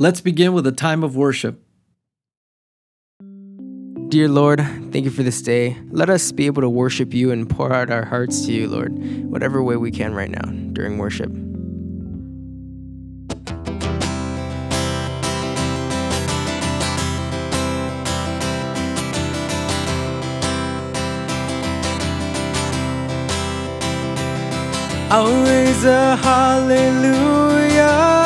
Let's begin with a time of worship. Dear Lord, thank you for this day. Let us be able to worship you and pour out our hearts to you, Lord, whatever way we can right now during worship. I'll raise a hallelujah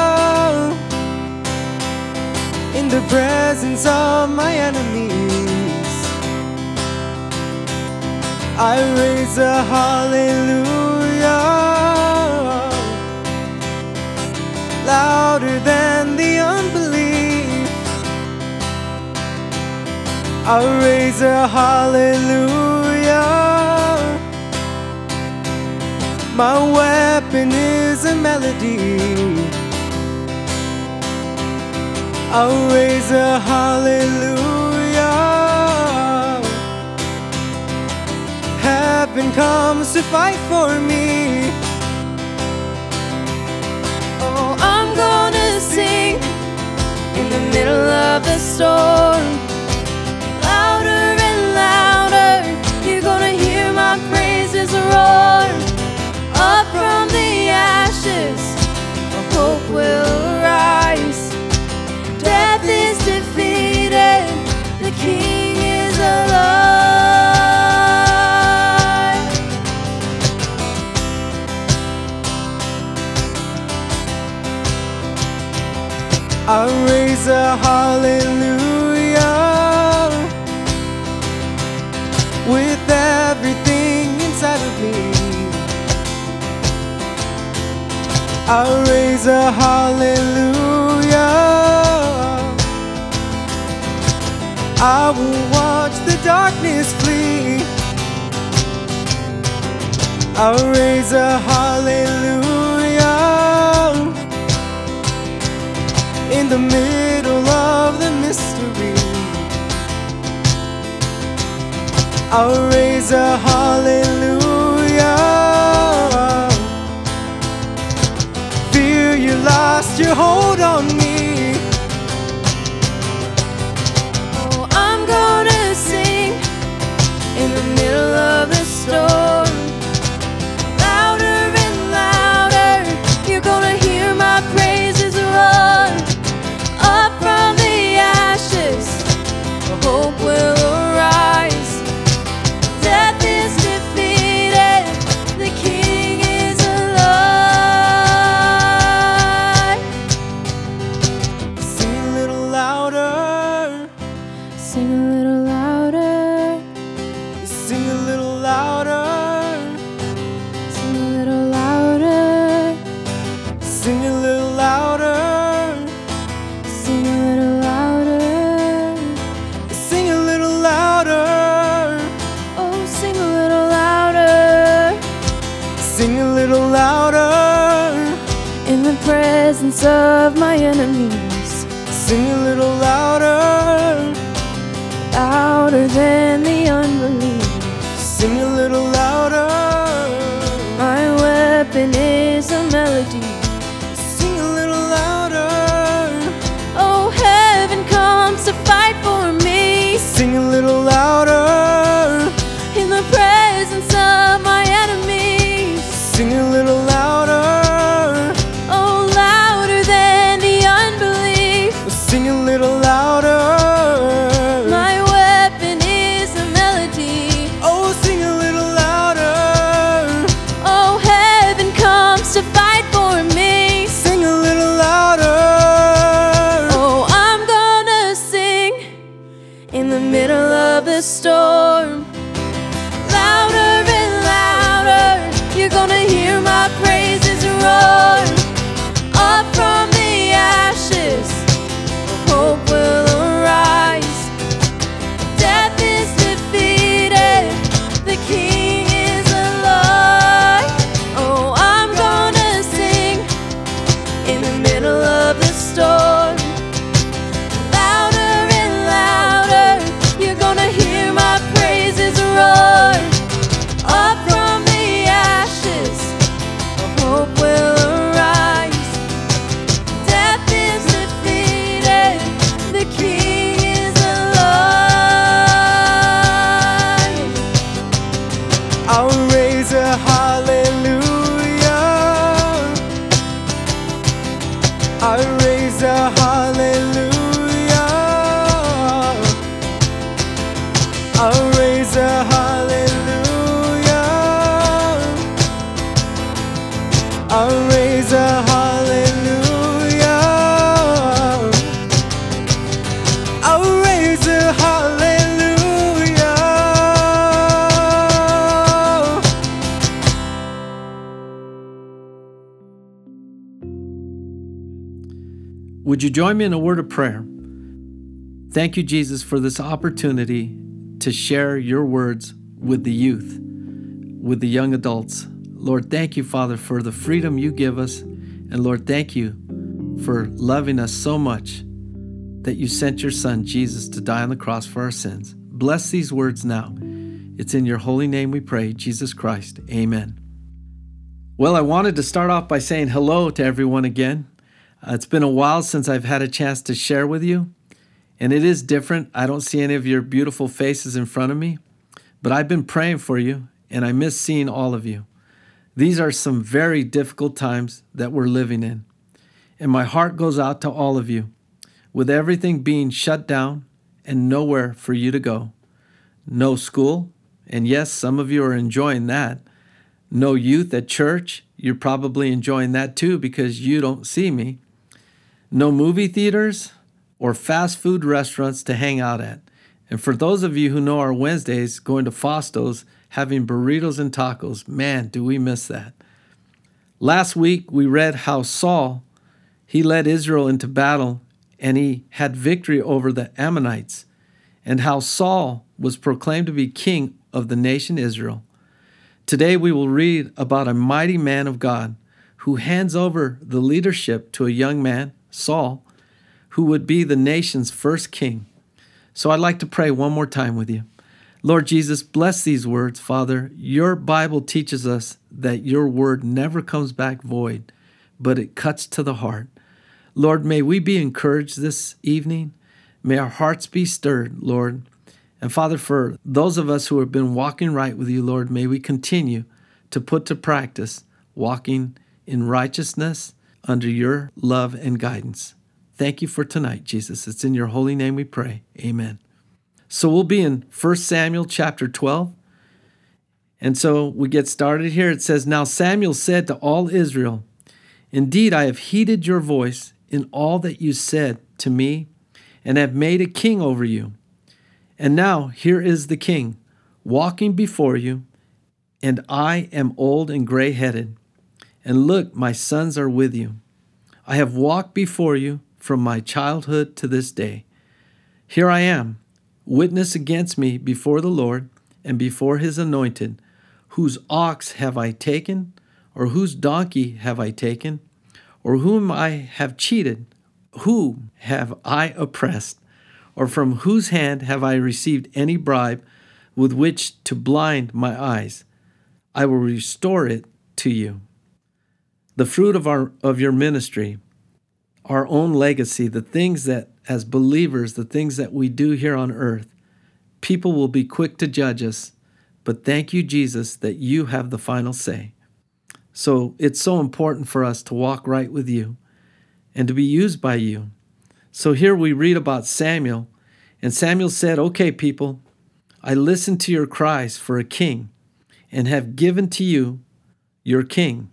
the presence of my enemies. I raise a hallelujah louder than the unbelief. I'll raise a hallelujah. My weapon is a melody. I'll raise a hallelujah. Heaven comes to fight for me. Oh, I'm gonna sing in the middle of the storm. Louder and louder, you're gonna hear my praises roar. Up from the ashes, hope will arise. Is defeated, the King is alive. I'll raise a hallelujah with everything inside of me. I'll raise a hallelujah. I will watch the darkness flee. I'll raise a hallelujah in the middle of the mystery. I'll raise a hallelujah. Fear you lost your hold on me. Presence of my enemies. Sing a little louder. Louder than the unbelief. Sing a little storm. I raise a hallelujah. Would you join me in a word of prayer? Thank you, Jesus, for this opportunity to share your words with the youth, with the young adults. Lord, thank you, Father, for the freedom you give us. And Lord, thank you for loving us so much that you sent your Son, Jesus, to die on the cross for our sins. Bless these words now. It's in your holy name we pray, Jesus Christ. Amen. Well, I wanted to start off by saying hello to everyone again. Uh, it's been a while since I've had a chance to share with you, and it is different. I don't see any of your beautiful faces in front of me, but I've been praying for you, and I miss seeing all of you. These are some very difficult times that we're living in, and my heart goes out to all of you. With everything being shut down and nowhere for you to go, no school, and yes, some of you are enjoying that. No youth at church, you're probably enjoying that too because you don't see me no movie theaters or fast food restaurants to hang out at. And for those of you who know our Wednesdays, going to Fosto's, having burritos and tacos, man, do we miss that. Last week, we read how Saul, he led Israel into battle and he had victory over the Ammonites, and how Saul was proclaimed to be king of the nation Israel. Today, we will read about a mighty man of God who hands over the leadership to a young man Saul, who would be the nation's first king. So I'd like to pray one more time with you. Lord Jesus, bless these words, Father. Your Bible teaches us that your word never comes back void, but it cuts to the heart. Lord, may we be encouraged this evening. May our hearts be stirred, Lord. And Father, for those of us who have been walking right with you, Lord, may we continue to put to practice walking in righteousness under your love and guidance. Thank you for tonight, Jesus. It's in your holy name we pray. Amen. So we'll be in 1 Samuel chapter 12. And so we get started here. It says, Now Samuel said to all Israel, Indeed, I have heeded your voice in all that you said to me, and have made a king over you. And now here is the king, walking before you, and I am old and gray headed. And look, my sons are with you. I have walked before you from my childhood to this day. Here I am, witness against me before the Lord and before his anointed. Whose ox have I taken, or whose donkey have I taken, or whom I have cheated? Whom have I oppressed, or from whose hand have I received any bribe with which to blind my eyes? I will restore it to you the fruit of our of your ministry, our own legacy, the things that as believers, the things that we do here on earth, people will be quick to judge us, but thank you Jesus that you have the final say. So it's so important for us to walk right with you and to be used by you. So here we read about Samuel, and Samuel said, "Okay, people, I listened to your cries for a king and have given to you your king."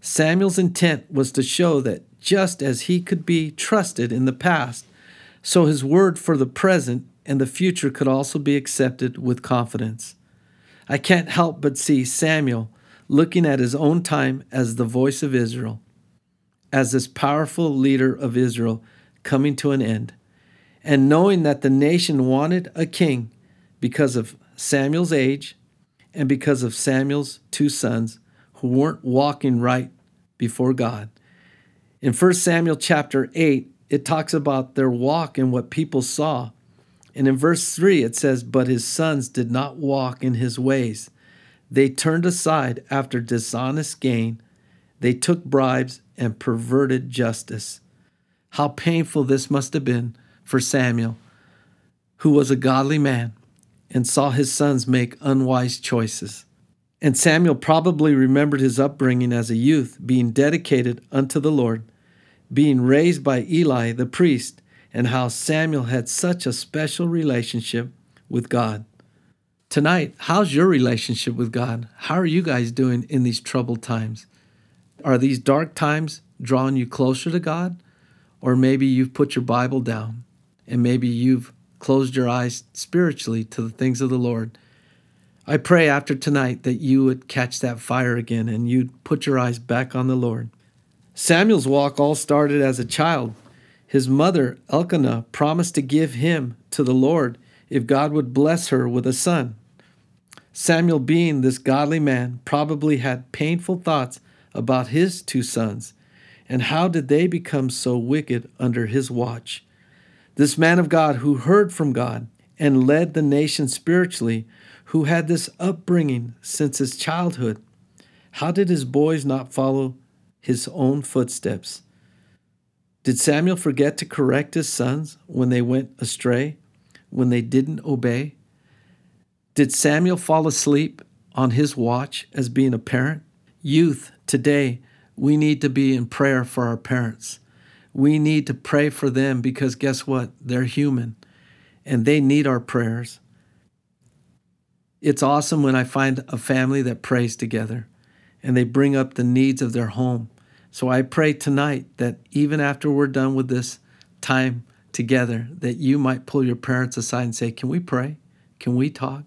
Samuel's intent was to show that just as he could be trusted in the past, so his word for the present and the future could also be accepted with confidence. I can't help but see Samuel looking at his own time as the voice of Israel, as this powerful leader of Israel coming to an end, and knowing that the nation wanted a king because of Samuel's age and because of Samuel's two sons who weren't walking right before God. In 1 Samuel chapter 8, it talks about their walk and what people saw. And in verse 3, it says, But his sons did not walk in his ways. They turned aside after dishonest gain. They took bribes and perverted justice. How painful this must have been for Samuel, who was a godly man and saw his sons make unwise choices. And Samuel probably remembered his upbringing as a youth, being dedicated unto the Lord, being raised by Eli the priest, and how Samuel had such a special relationship with God. Tonight, how's your relationship with God? How are you guys doing in these troubled times? Are these dark times drawing you closer to God? Or maybe you've put your Bible down and maybe you've closed your eyes spiritually to the things of the Lord. I pray after tonight that you would catch that fire again and you'd put your eyes back on the Lord. Samuel's walk all started as a child. His mother, Elkanah, promised to give him to the Lord if God would bless her with a son. Samuel, being this godly man, probably had painful thoughts about his two sons and how did they become so wicked under his watch. This man of God who heard from God and led the nation spiritually, who had this upbringing since his childhood, how did his boys not follow his own footsteps? Did Samuel forget to correct his sons when they went astray, when they didn't obey? Did Samuel fall asleep on his watch as being a parent? Youth, today, we need to be in prayer for our parents. We need to pray for them because guess what? They're human and they need our prayers. It's awesome when I find a family that prays together and they bring up the needs of their home. So I pray tonight that even after we're done with this time together, that you might pull your parents aside and say, Can we pray? Can we talk?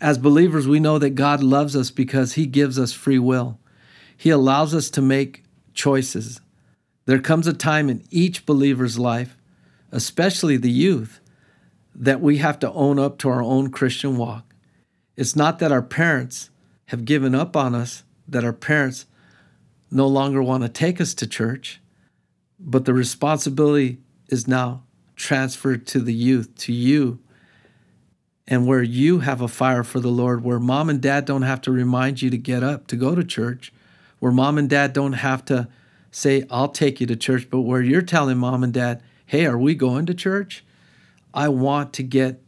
As believers, we know that God loves us because He gives us free will. He allows us to make choices. There comes a time in each believer's life, especially the youth, that we have to own up to our own Christian walk. It's not that our parents have given up on us, that our parents no longer want to take us to church, but the responsibility is now transferred to the youth, to you, and where you have a fire for the Lord, where mom and dad don't have to remind you to get up to go to church, where mom and dad don't have to say, I'll take you to church, but where you're telling mom and dad, hey, are we going to church? I want to get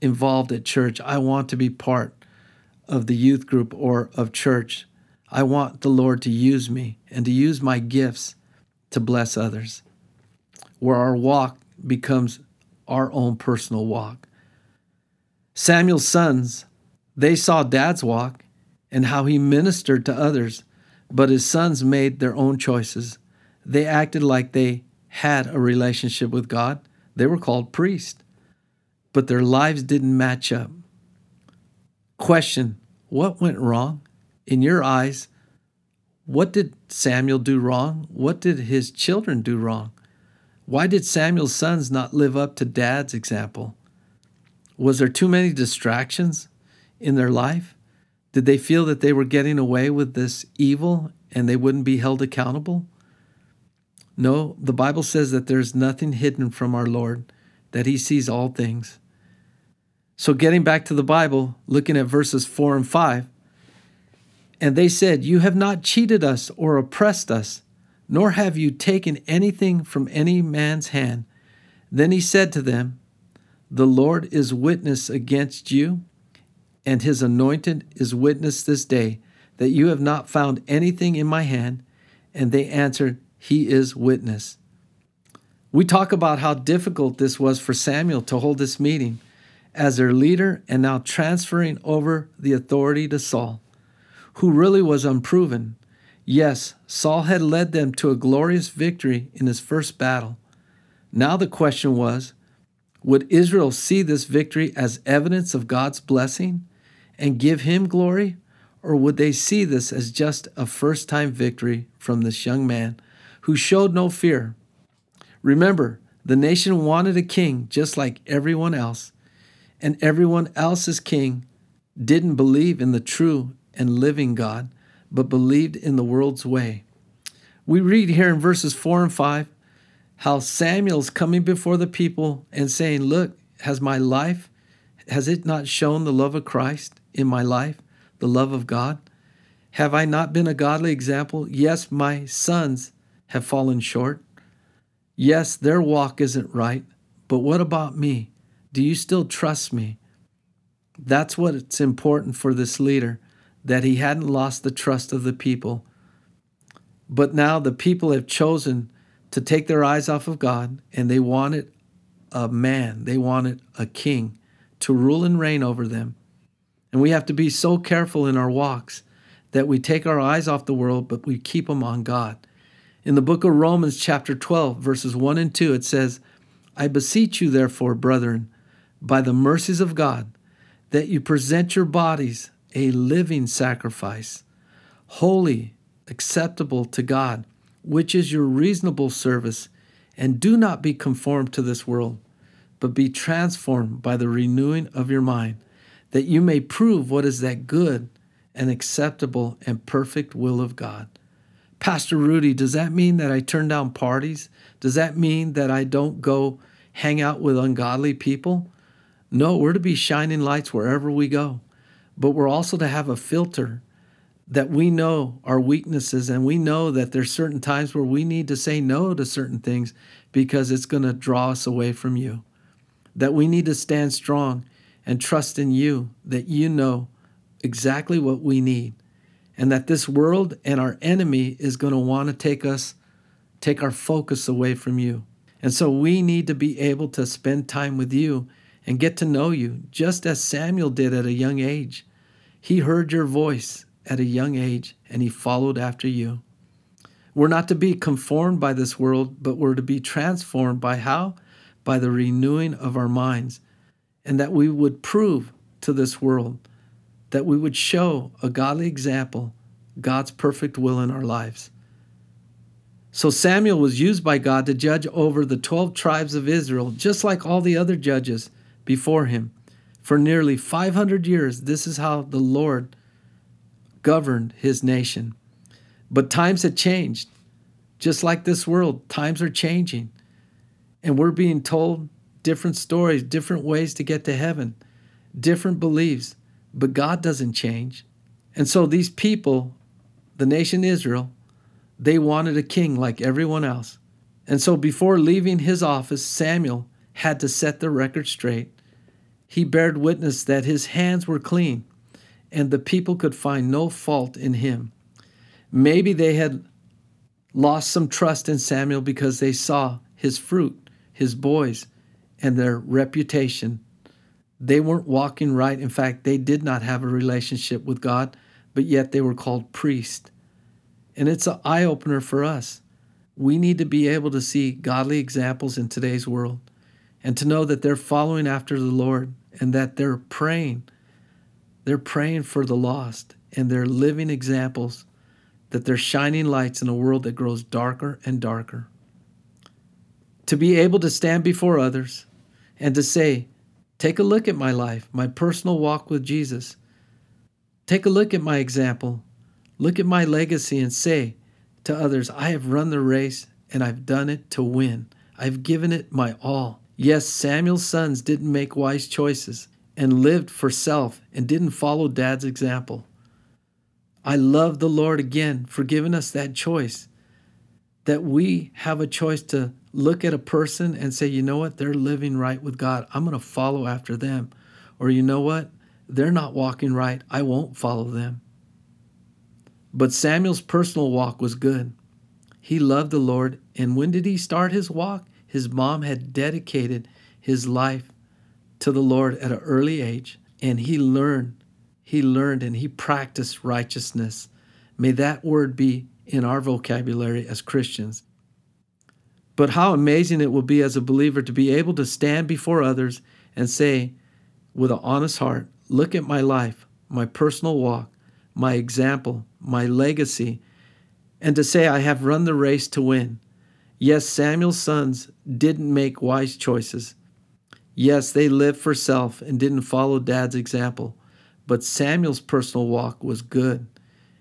involved at church. I want to be part of the youth group or of church. I want the Lord to use me and to use my gifts to bless others. Where our walk becomes our own personal walk. Samuel's sons, they saw dad's walk and how he ministered to others, but his sons made their own choices. They acted like they had a relationship with God. They were called priests, but their lives didn't match up. Question What went wrong? In your eyes, what did Samuel do wrong? What did his children do wrong? Why did Samuel's sons not live up to dad's example? Was there too many distractions in their life? Did they feel that they were getting away with this evil and they wouldn't be held accountable? No, the Bible says that there's nothing hidden from our Lord, that He sees all things. So, getting back to the Bible, looking at verses 4 and 5, and they said, You have not cheated us or oppressed us, nor have you taken anything from any man's hand. Then he said to them, the Lord is witness against you, and his anointed is witness this day, that you have not found anything in my hand. And they answered, He is witness. We talk about how difficult this was for Samuel to hold this meeting as their leader and now transferring over the authority to Saul, who really was unproven. Yes, Saul had led them to a glorious victory in his first battle. Now the question was, would Israel see this victory as evidence of God's blessing and give him glory? Or would they see this as just a first time victory from this young man who showed no fear? Remember, the nation wanted a king just like everyone else, and everyone else's king didn't believe in the true and living God, but believed in the world's way. We read here in verses 4 and 5 how Samuel's coming before the people and saying, Look, has my life, has it not shown the love of Christ in my life, the love of God? Have I not been a godly example? Yes, my sons have fallen short. Yes, their walk isn't right, but what about me? Do you still trust me? That's what it's important for this leader that he hadn't lost the trust of the people. But now the people have chosen to take their eyes off of God and they wanted a man, they wanted a king to rule and reign over them. And we have to be so careful in our walks that we take our eyes off the world, but we keep them on God. In the book of Romans, chapter 12, verses 1 and 2, it says, I beseech you, therefore, brethren, by the mercies of God, that you present your bodies a living sacrifice, holy, acceptable to God, which is your reasonable service, and do not be conformed to this world, but be transformed by the renewing of your mind, that you may prove what is that good and acceptable and perfect will of God. Pastor Rudy, does that mean that I turn down parties? Does that mean that I don't go hang out with ungodly people? No, we're to be shining lights wherever we go, but we're also to have a filter that we know our weaknesses and we know that there's certain times where we need to say no to certain things because it's going to draw us away from you. That we need to stand strong and trust in you that you know exactly what we need and that this world and our enemy is going to want to take us take our focus away from you. And so we need to be able to spend time with you and get to know you just as Samuel did at a young age. He heard your voice at a young age and he followed after you. We're not to be conformed by this world, but we're to be transformed by how? By the renewing of our minds, and that we would prove to this world that we would show a godly example, God's perfect will in our lives. So Samuel was used by God to judge over the 12 tribes of Israel, just like all the other judges before him. For nearly 500 years, this is how the Lord governed his nation. But times had changed. Just like this world, times are changing. And we're being told different stories, different ways to get to heaven, different beliefs. But God doesn't change. And so these people, the nation Israel, they wanted a king like everyone else. And so before leaving his office, Samuel had to set the record straight. He bared witness that his hands were clean and the people could find no fault in him. Maybe they had lost some trust in Samuel because they saw his fruit, his boys, and their reputation they weren't walking right. In fact, they did not have a relationship with God, but yet they were called priests. And it's an eye opener for us. We need to be able to see godly examples in today's world and to know that they're following after the Lord and that they're praying. They're praying for the lost and they're living examples that they're shining lights in a world that grows darker and darker. To be able to stand before others and to say, Take a look at my life, my personal walk with Jesus. Take a look at my example. Look at my legacy and say to others, I have run the race and I've done it to win. I've given it my all. Yes, Samuel's sons didn't make wise choices and lived for self and didn't follow dad's example. I love the Lord again for giving us that choice that we have a choice to look at a person and say, you know what, they're living right with God. I'm going to follow after them. Or you know what, they're not walking right. I won't follow them. But Samuel's personal walk was good. He loved the Lord. And when did he start his walk? His mom had dedicated his life to the Lord at an early age. And he learned, he learned, and he practiced righteousness. May that word be in our vocabulary as Christians. But how amazing it will be as a believer to be able to stand before others and say, with an honest heart, look at my life, my personal walk, my example, my legacy, and to say, I have run the race to win. Yes, Samuel's sons didn't make wise choices. Yes, they lived for self and didn't follow dad's example. But Samuel's personal walk was good.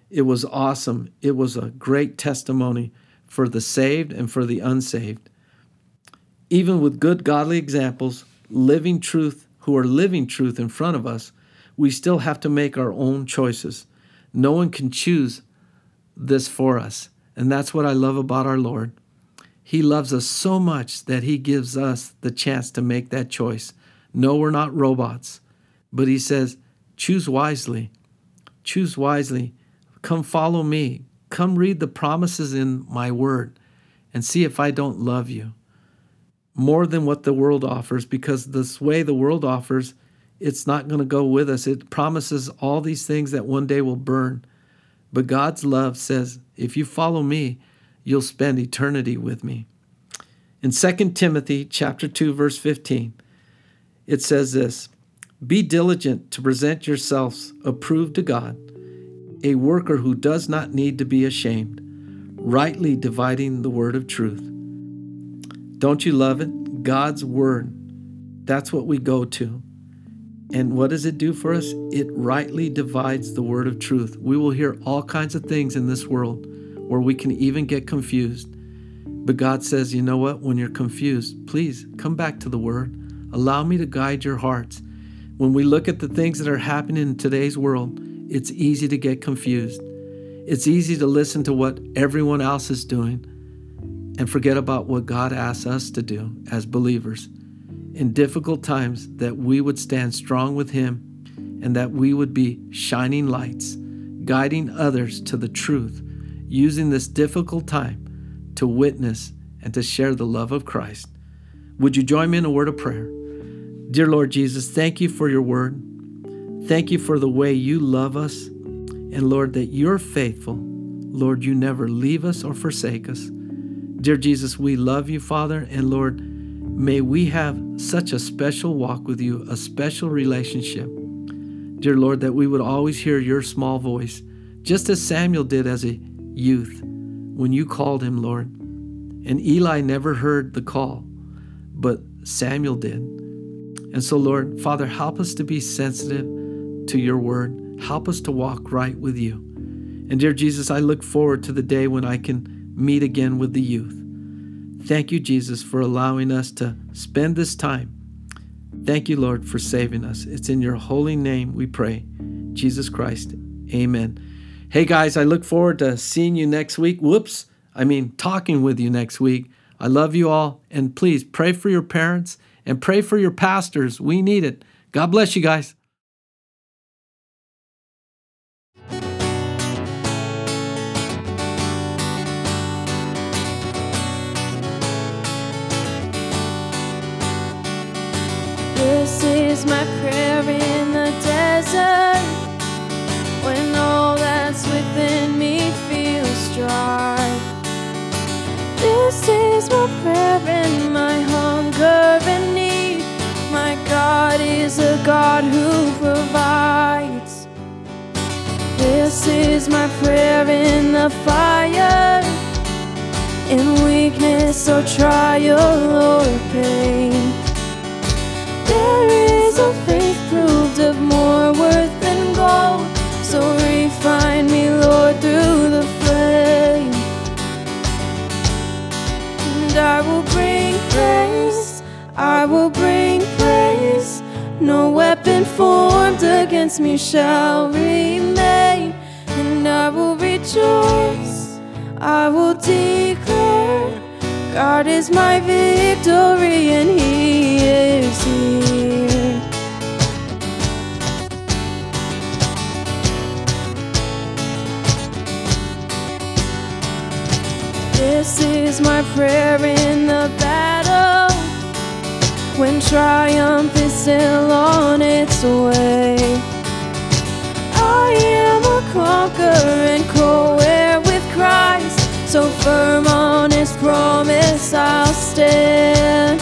It was awesome. It was a great testimony for the saved and for the unsaved. Even with good godly examples, living truth, who are living truth in front of us, we still have to make our own choices. No one can choose this for us. And that's what I love about our Lord. He loves us so much that He gives us the chance to make that choice. No, we're not robots. But He says, choose wisely. Choose wisely Come follow me. come read the promises in my word and see if I don't love you more than what the world offers because this way the world offers it's not going to go with us it promises all these things that one day will burn but God's love says if you follow me you'll spend eternity with me in 2 Timothy chapter 2 verse 15 it says this be diligent to present yourselves approved to God a worker who does not need to be ashamed rightly dividing the word of truth don't you love it? God's Word. That's what we go to. And what does it do for us? It rightly divides the Word of truth. We will hear all kinds of things in this world where we can even get confused. But God says, you know what? When you're confused, please come back to the Word. Allow me to guide your hearts. When we look at the things that are happening in today's world, it's easy to get confused. It's easy to listen to what everyone else is doing and forget about what God asks us to do as believers in difficult times, that we would stand strong with Him and that we would be shining lights, guiding others to the truth, using this difficult time to witness and to share the love of Christ. Would you join me in a word of prayer? Dear Lord Jesus, thank you for your word. Thank you for the way you love us. And Lord, that you're faithful. Lord, you never leave us or forsake us. Dear Jesus, we love you, Father, and Lord, may we have such a special walk with you, a special relationship. Dear Lord, that we would always hear your small voice, just as Samuel did as a youth when you called him, Lord. And Eli never heard the call, but Samuel did. And so, Lord, Father, help us to be sensitive to your word. Help us to walk right with you. And dear Jesus, I look forward to the day when I can meet again with the youth. Thank you, Jesus, for allowing us to spend this time. Thank you, Lord, for saving us. It's in your holy name we pray. Jesus Christ. Amen. Hey, guys, I look forward to seeing you next week. Whoops. I mean, talking with you next week. I love you all. And please pray for your parents and pray for your pastors. We need it. God bless you guys. God who provides. This is my prayer in the fire, in weakness or trial or pain. There is a faith proved of more worth than gold. So refine me, Lord, through the flame. And I will bring praise, I will bring praise. No weapon formed against me shall remain. And I will rejoice, I will declare. God is my victory and He is here. This is my prayer in the battle when triumph is still on its way. I am a conqueror and co-heir with Christ, so firm on His promise I'll stand.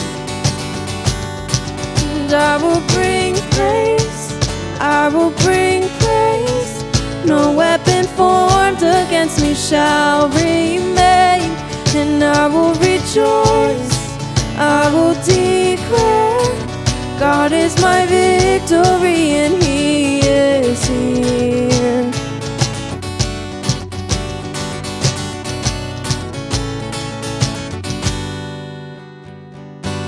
And I will bring praise, I will bring praise. No weapon formed against me shall remain, and I will rejoice, I will God is my victory, and He is here.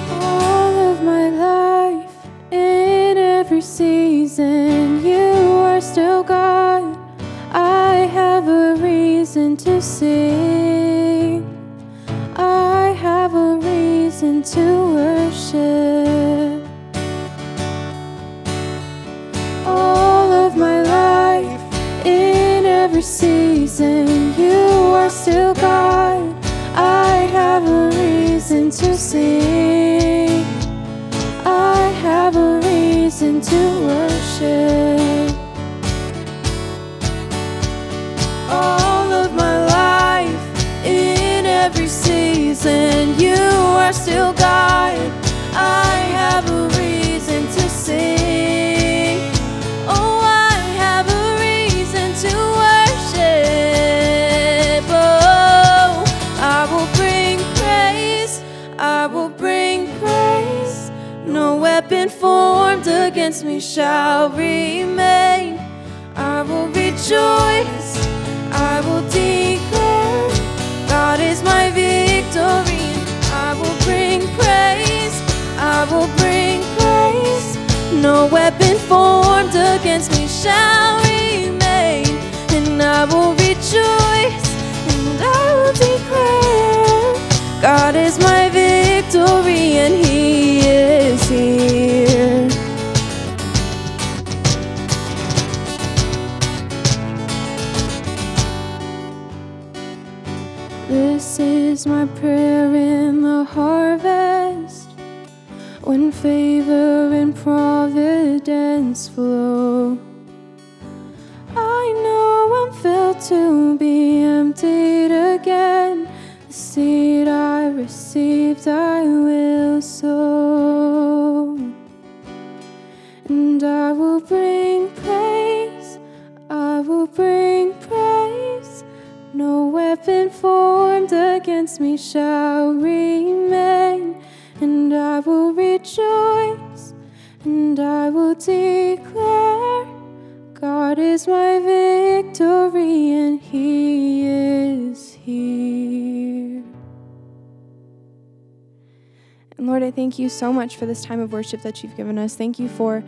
all of my life, in every season, you are still God. I have a reason to sing. Season, you still God. I have a reason to sing. I have a reason to worship. All of my life, in every season, you are still God. I have a reason to sing. Weapon formed against me shall remain. I will rejoice. I will declare God is my victory. I will bring praise. I will bring praise. No weapon formed against me shall favor and providence flow. I know I'm filled to be emptied again. The seed I received, I will sow. And I will bring praise, I will bring praise. No weapon formed against me shall remain, and I will rejoice, and I will declare God is my victory, and He is here. And Lord, I thank you so much for this time of worship that you've given us. Thank you for,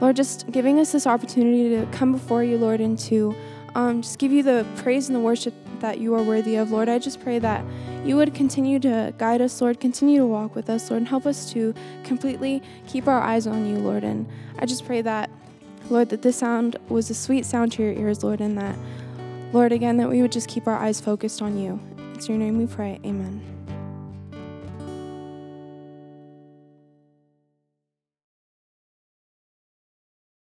Lord, just giving us this opportunity to come before you, Lord, and to um, just give you the praise and the worship that you are worthy of. Lord, I just pray that you would continue to guide us, Lord, continue to walk with us, Lord, and help us to completely keep our eyes on you, Lord. And I just pray that, Lord, that this sound was a sweet sound to your ears, Lord, and that, Lord, again, that we would just keep our eyes focused on you. It's your name we pray. Amen.